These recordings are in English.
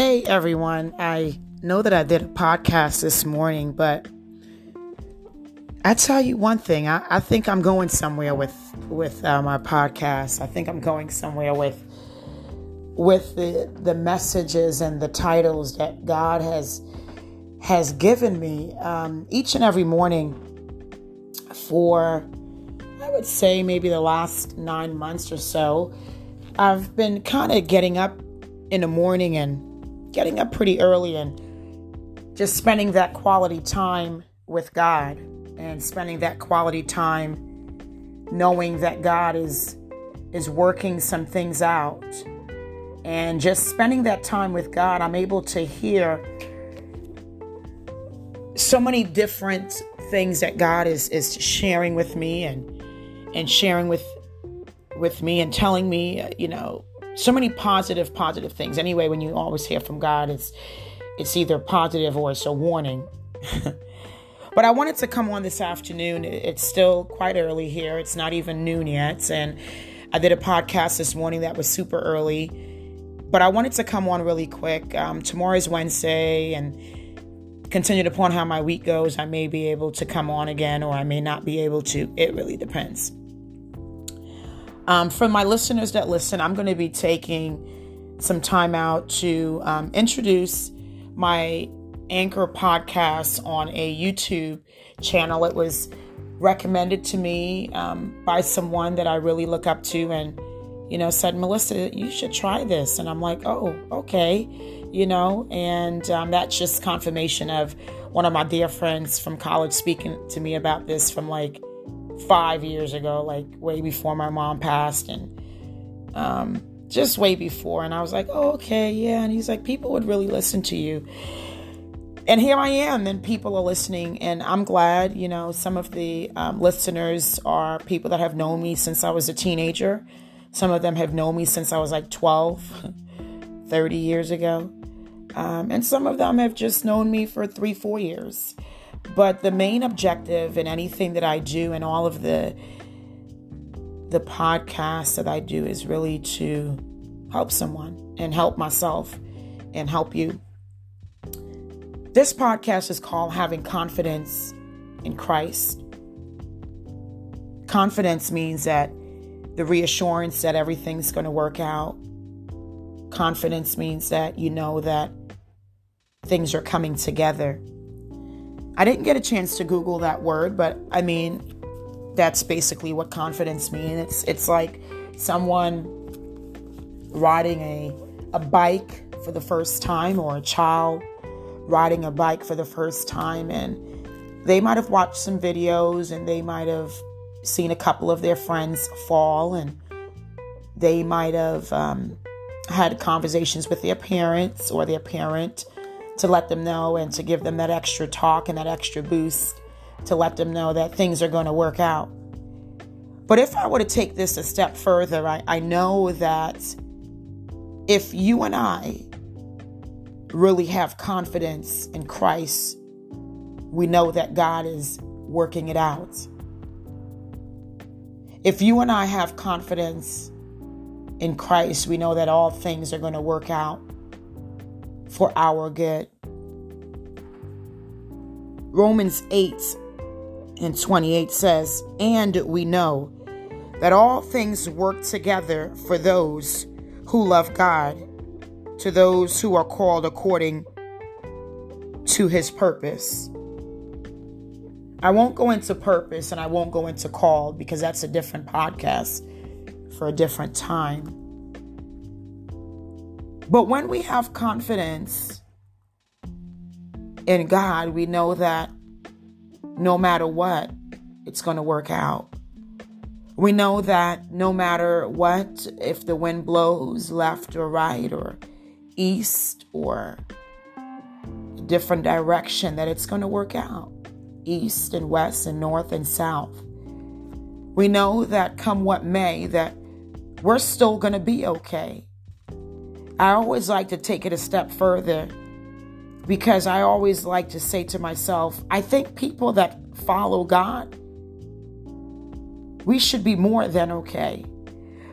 Hey everyone, I know that I did a podcast this morning, but I tell you one thing. I, I think I'm going somewhere with with uh, my podcast. I think I'm going somewhere with with the the messages and the titles that God has has given me um, each and every morning for I would say maybe the last nine months or so. I've been kind of getting up in the morning and getting up pretty early and just spending that quality time with God and spending that quality time knowing that God is is working some things out. And just spending that time with God I'm able to hear so many different things that God is is sharing with me and and sharing with with me and telling me you know so many positive, positive things. Anyway, when you always hear from God, it's it's either positive or it's a warning. but I wanted to come on this afternoon. It's still quite early here. It's not even noon yet, and I did a podcast this morning that was super early. But I wanted to come on really quick. Um, tomorrow is Wednesday, and continued upon how my week goes, I may be able to come on again, or I may not be able to. It really depends. Um, for my listeners that listen, I'm going to be taking some time out to um, introduce my Anchor podcast on a YouTube channel. It was recommended to me um, by someone that I really look up to and, you know, said, Melissa, you should try this. And I'm like, oh, okay, you know, and um, that's just confirmation of one of my dear friends from college speaking to me about this from like five years ago, like way before my mom passed, and um, just way before. And I was like, oh, okay, yeah. And he's like, people would really listen to you. And here I am, and people are listening, and I'm glad. You know, some of the um, listeners are people that have known me since I was a teenager. Some of them have known me since I was like 12, 30 years ago. Um, and some of them have just known me for three, four years. But the main objective in anything that I do and all of the the podcasts that I do is really to help someone and help myself and help you. This podcast is called Having Confidence in Christ. Confidence means that the reassurance that everything's going to work out. Confidence means that you know that things are coming together. I didn't get a chance to Google that word, but I mean, that's basically what confidence means. It's it's like someone riding a a bike for the first time or a child riding a bike for the first time and they might have watched some videos and they might have seen a couple of their friends fall and they might have um, had conversations with their parents or their parent to let them know and to give them that extra talk and that extra boost to let them know that things are going to work out. But if I were to take this a step further, I, I know that if you and I really have confidence in Christ, we know that God is working it out. If you and I have confidence in Christ, we know that all things are going to work out for our good. Romans 8 and 28 says, And we know that all things work together for those who love God, to those who are called according to his purpose. I won't go into purpose and I won't go into called because that's a different podcast for a different time. But when we have confidence in God, we know that no matter what, it's going to work out. We know that no matter what, if the wind blows left or right or east or different direction, that it's going to work out east and west and north and south. We know that come what may, that we're still going to be okay. I always like to take it a step further because I always like to say to myself, I think people that follow God, we should be more than okay.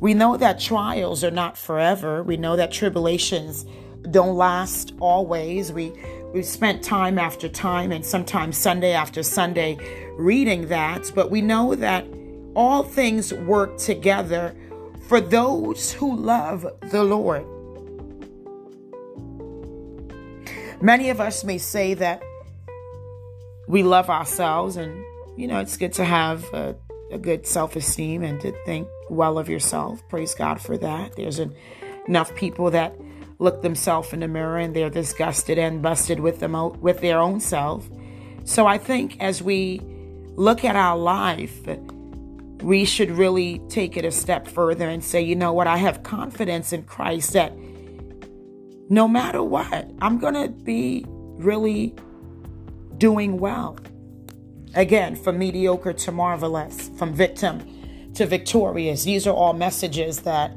We know that trials are not forever. We know that tribulations don't last always. We we've spent time after time and sometimes Sunday after Sunday reading that, but we know that all things work together for those who love the Lord. Many of us may say that we love ourselves, and you know, it's good to have a, a good self esteem and to think well of yourself. Praise God for that. There's an, enough people that look themselves in the mirror and they're disgusted and busted with them with their own self. So I think as we look at our life, we should really take it a step further and say, you know what, I have confidence in Christ that no matter what, I'm going to be really doing well. Again, from mediocre to marvelous, from victim to victorious. These are all messages that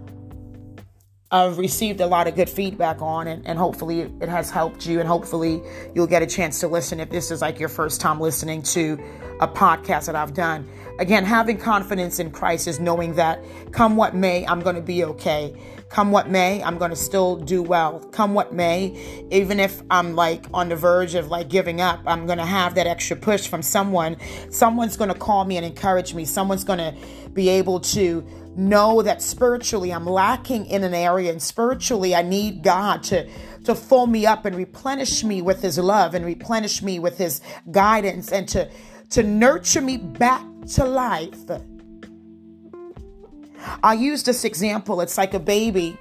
I've received a lot of good feedback on, and, and hopefully it has helped you, and hopefully you'll get a chance to listen if this is like your first time listening to a podcast that I've done. Again, having confidence in Christ is knowing that come what may, I'm going to be okay. Come what may, I'm going to still do well. Come what may, even if I'm like on the verge of like giving up, I'm going to have that extra push from someone. Someone's going to call me and encourage me. Someone's going to be able to know that spiritually I'm lacking in an area and spiritually I need God to to fill me up and replenish me with his love and replenish me with his guidance and to to nurture me back to life. I use this example. It's like a baby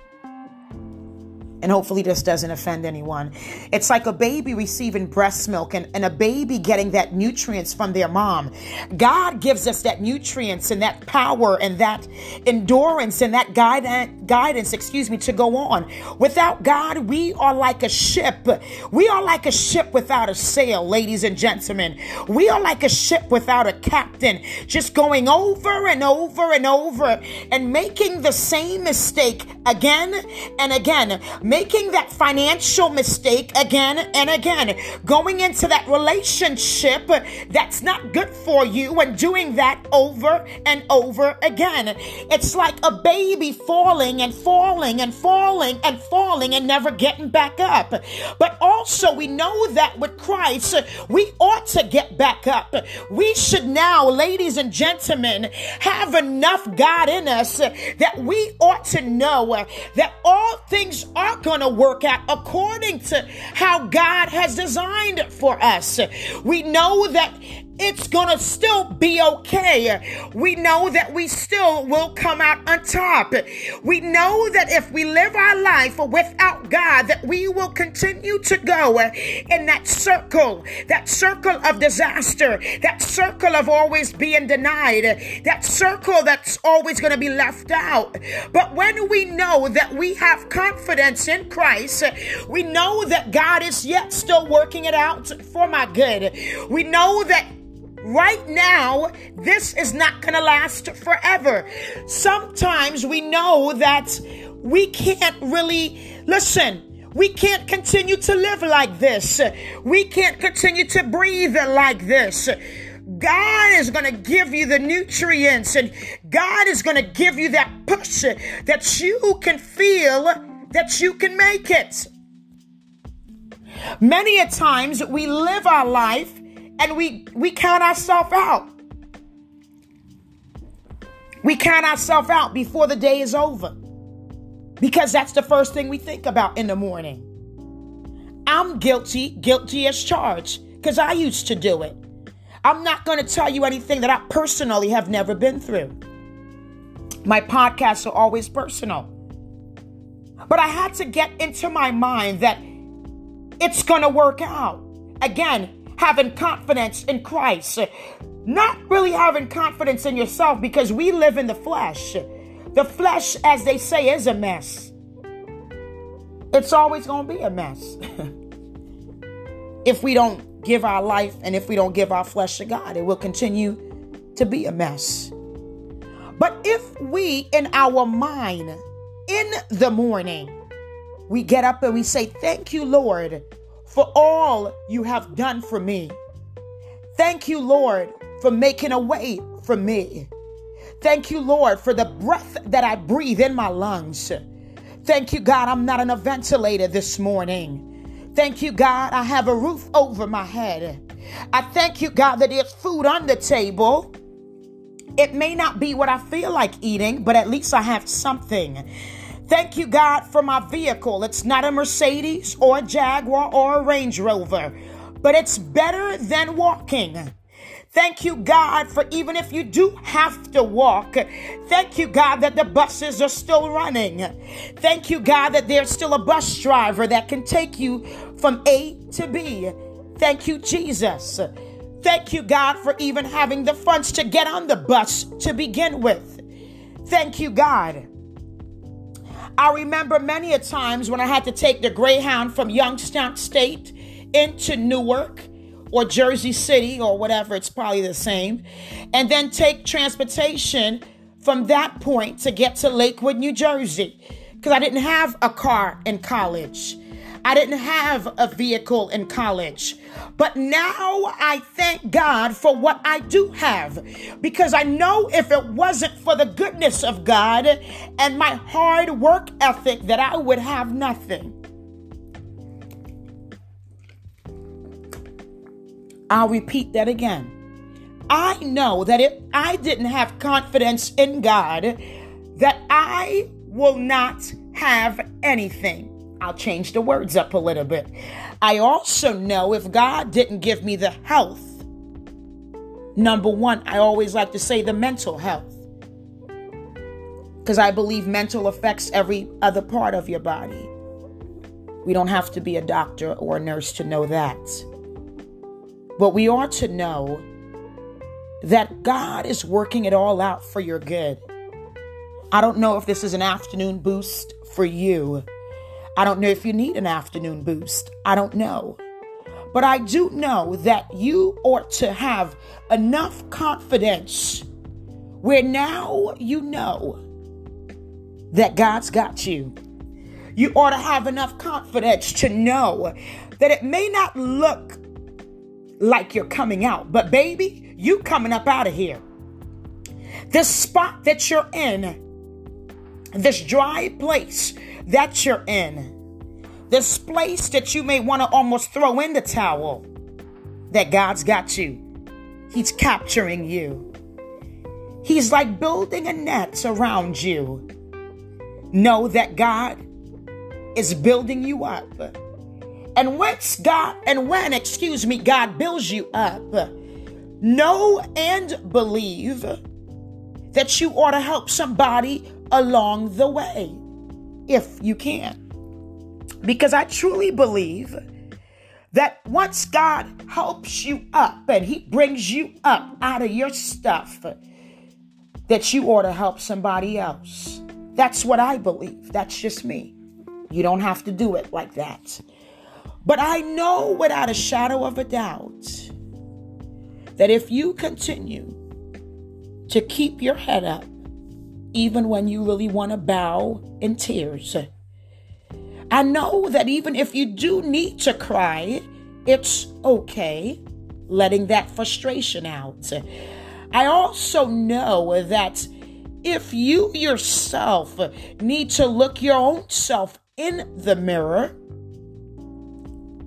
and hopefully this doesn't offend anyone. It's like a baby receiving breast milk and, and a baby getting that nutrients from their mom. God gives us that nutrients and that power and that endurance and that guidance, guidance, excuse me, to go on. Without God, we are like a ship. We are like a ship without a sail, ladies and gentlemen. We are like a ship without a captain, just going over and over and over and making the same mistake again and again making that financial mistake again and again, going into that relationship that's not good for you and doing that over and over again. It's like a baby falling and falling and falling and falling and never getting back up. But also, we know that with Christ, we ought to get back up. We should now, ladies and gentlemen, have enough God in us that we ought to know that all things are going to work out according to how God has designed for us. We know that it's gonna still be okay. We know that we still will come out on top. We know that if we live our life without God, that we will continue to go in that circle, that circle of disaster, that circle of always being denied, that circle that's always gonna be left out. But when we know that we have confidence in Christ, we know that God is yet still working it out for my good. We know that Right now, this is not going to last forever. Sometimes we know that we can't really listen. We can't continue to live like this. We can't continue to breathe like this. God is going to give you the nutrients and God is going to give you that push that you can feel that you can make it. Many a times we live our life and we we count ourselves out. We count ourselves out before the day is over. Because that's the first thing we think about in the morning. I'm guilty, guilty as charged, because I used to do it. I'm not going to tell you anything that I personally have never been through. My podcasts are always personal. But I had to get into my mind that it's going to work out. Again, having confidence in Christ, not really having confidence in yourself because we live in the flesh. The flesh, as they say, is a mess. It's always going to be a mess. if we don't give our life and if we don't give our flesh to God, it will continue to be a mess. But if we, in our mind, in the morning, we get up and we say, Thank you, Lord, for all you have done for me. Thank you, Lord, for making a way for me. Thank you, Lord, for the breath that I breathe in my lungs. Thank you, God, I'm not on a ventilator this morning. Thank you, God, I have a roof over my head. I thank you, God, that there's food on the table. It may not be what I feel like eating, but at least I have something. Thank you, God, for my vehicle. It's not a Mercedes or a Jaguar or a Range Rover, but it's better than walking. Thank you, God, for even if you do have to walk, thank you, God, that the buses are still running. Thank you, God, that there's still a bus driver that can take you from A to B. Thank you, Jesus. Thank you, God, for even having the funds to get on the bus to begin with. Thank you, God. I remember many a times when I had to take the Greyhound from Youngstown State into Newark or Jersey City or whatever, it's probably the same, and then take transportation from that point to get to Lakewood, New Jersey, because I didn't have a car in college. I didn't have a vehicle in college. But now I thank God for what I do have because I know if it wasn't for the goodness of God and my hard work ethic that I would have nothing. I'll repeat that again. I know that if I didn't have confidence in God, that I will not have anything. I'll change the words up a little bit. I also know if God didn't give me the health, number one, I always like to say the mental health. Because I believe mental affects every other part of your body. We don't have to be a doctor or a nurse to know that. But we ought to know that God is working it all out for your good. I don't know if this is an afternoon boost for you. I don't know if you need an afternoon boost. I don't know. But I do know that you ought to have enough confidence where now you know that God's got you. You ought to have enough confidence to know that it may not look like you're coming out. But baby, you coming up out of here. This spot that you're in, this dry place that you're in, this place that you may want to almost throw in the towel, that God's got you. He's capturing you. He's like building a net around you. Know that God is building you up. And once God, and when, excuse me, God builds you up, know and believe that you ought to help somebody along the way if you can. Because I truly believe that once God helps you up and He brings you up out of your stuff, that you ought to help somebody else. That's what I believe. That's just me. You don't have to do it like that. But I know without a shadow of a doubt that if you continue to keep your head up, even when you really want to bow in tears, I know that even if you do need to cry, it's okay letting that frustration out. I also know that if you yourself need to look your own self in the mirror,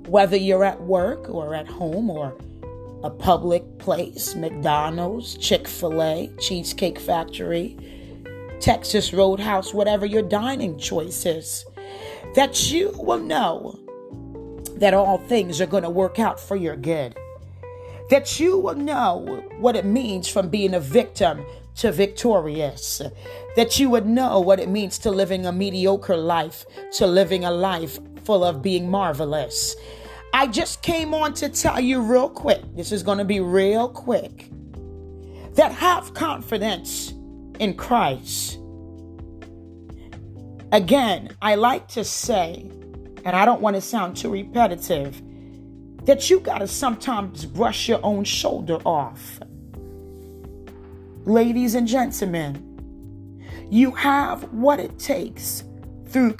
whether you're at work or at home or a public place, McDonald's, Chick fil A, Cheesecake Factory, Texas Roadhouse, whatever your dining choice is, that you will know that all things are going to work out for your good. That you will know what it means from being a victim to victorious. That you would know what it means to living a mediocre life to living a life full of being marvelous. I just came on to tell you real quick, this is going to be real quick, that have confidence in Christ. Again, I like to say, and I don't want to sound too repetitive, that you got to sometimes brush your own shoulder off. Ladies and gentlemen, you have what it takes through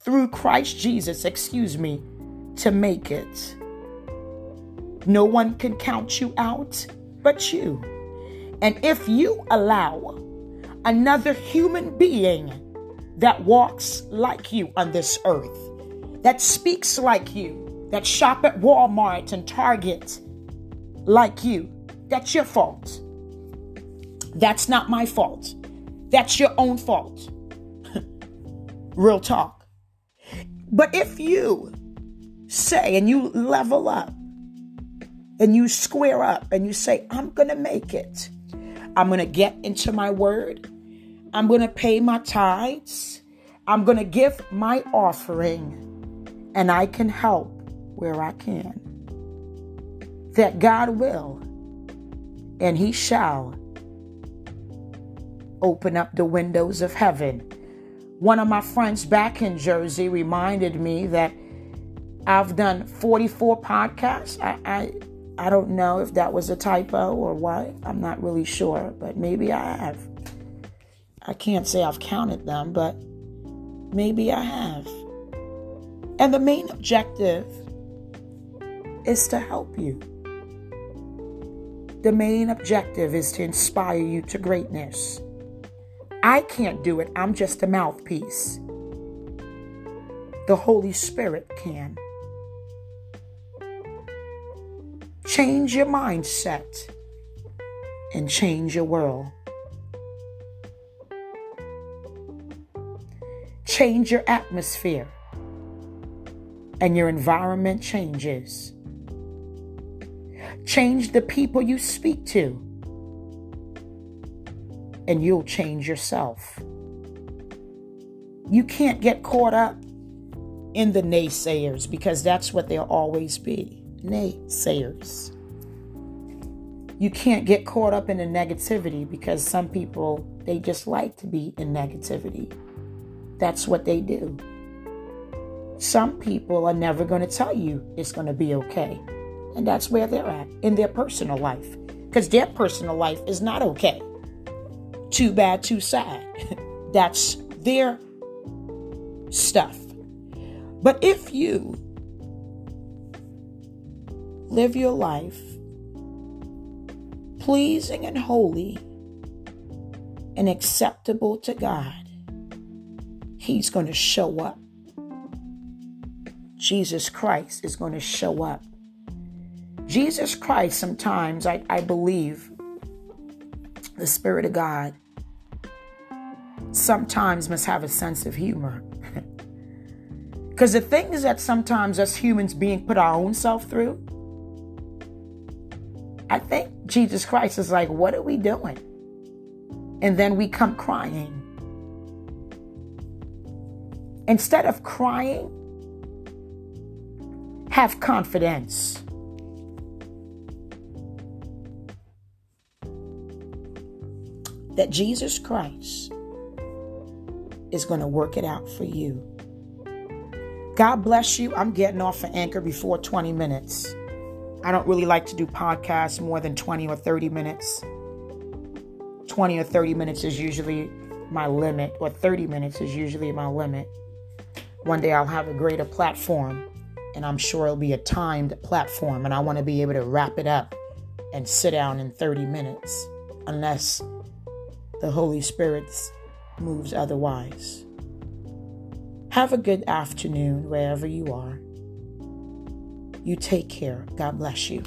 through Christ Jesus, excuse me, to make it. No one can count you out but you. And if you allow another human being that walks like you on this earth, that speaks like you, that shop at Walmart and Target like you. That's your fault. That's not my fault. That's your own fault. Real talk. But if you say and you level up and you square up and you say, I'm going to make it, I'm going to get into my word, I'm going to pay my tithes, I'm going to give my offering, and I can help where I can. That God will and He shall open up the windows of heaven. One of my friends back in Jersey reminded me that I've done 44 podcasts. I, I, I don't know if that was a typo or what. I'm not really sure, but maybe I have. I can't say I've counted them, but maybe I have. And the main objective is to help you. The main objective is to inspire you to greatness. I can't do it, I'm just a mouthpiece. The Holy Spirit can. Change your mindset and change your world. Change your atmosphere and your environment changes. Change the people you speak to and you'll change yourself. You can't get caught up in the naysayers because that's what they'll always be naysayers. You can't get caught up in the negativity because some people, they just like to be in negativity. That's what they do. Some people are never going to tell you it's going to be okay. And that's where they're at in their personal life because their personal life is not okay too bad, too sad. That's their stuff. But if you live your life pleasing and holy and acceptable to God, He's going to show up. Jesus Christ is going to show up. Jesus Christ, sometimes I, I believe, the Spirit of God sometimes must have a sense of humor. Because the thing is that sometimes us humans being put our own self through, I think Jesus Christ is like, what are we doing? And then we come crying. Instead of crying, have confidence. That Jesus Christ is going to work it out for you. God bless you. I'm getting off of Anchor before 20 minutes. I don't really like to do podcasts more than 20 or 30 minutes. 20 or 30 minutes is usually my limit, or 30 minutes is usually my limit. One day I'll have a greater platform, and I'm sure it'll be a timed platform, and I want to be able to wrap it up and sit down in 30 minutes, unless the Holy Spirit moves otherwise. Have a good afternoon wherever you are. You take care. God bless you.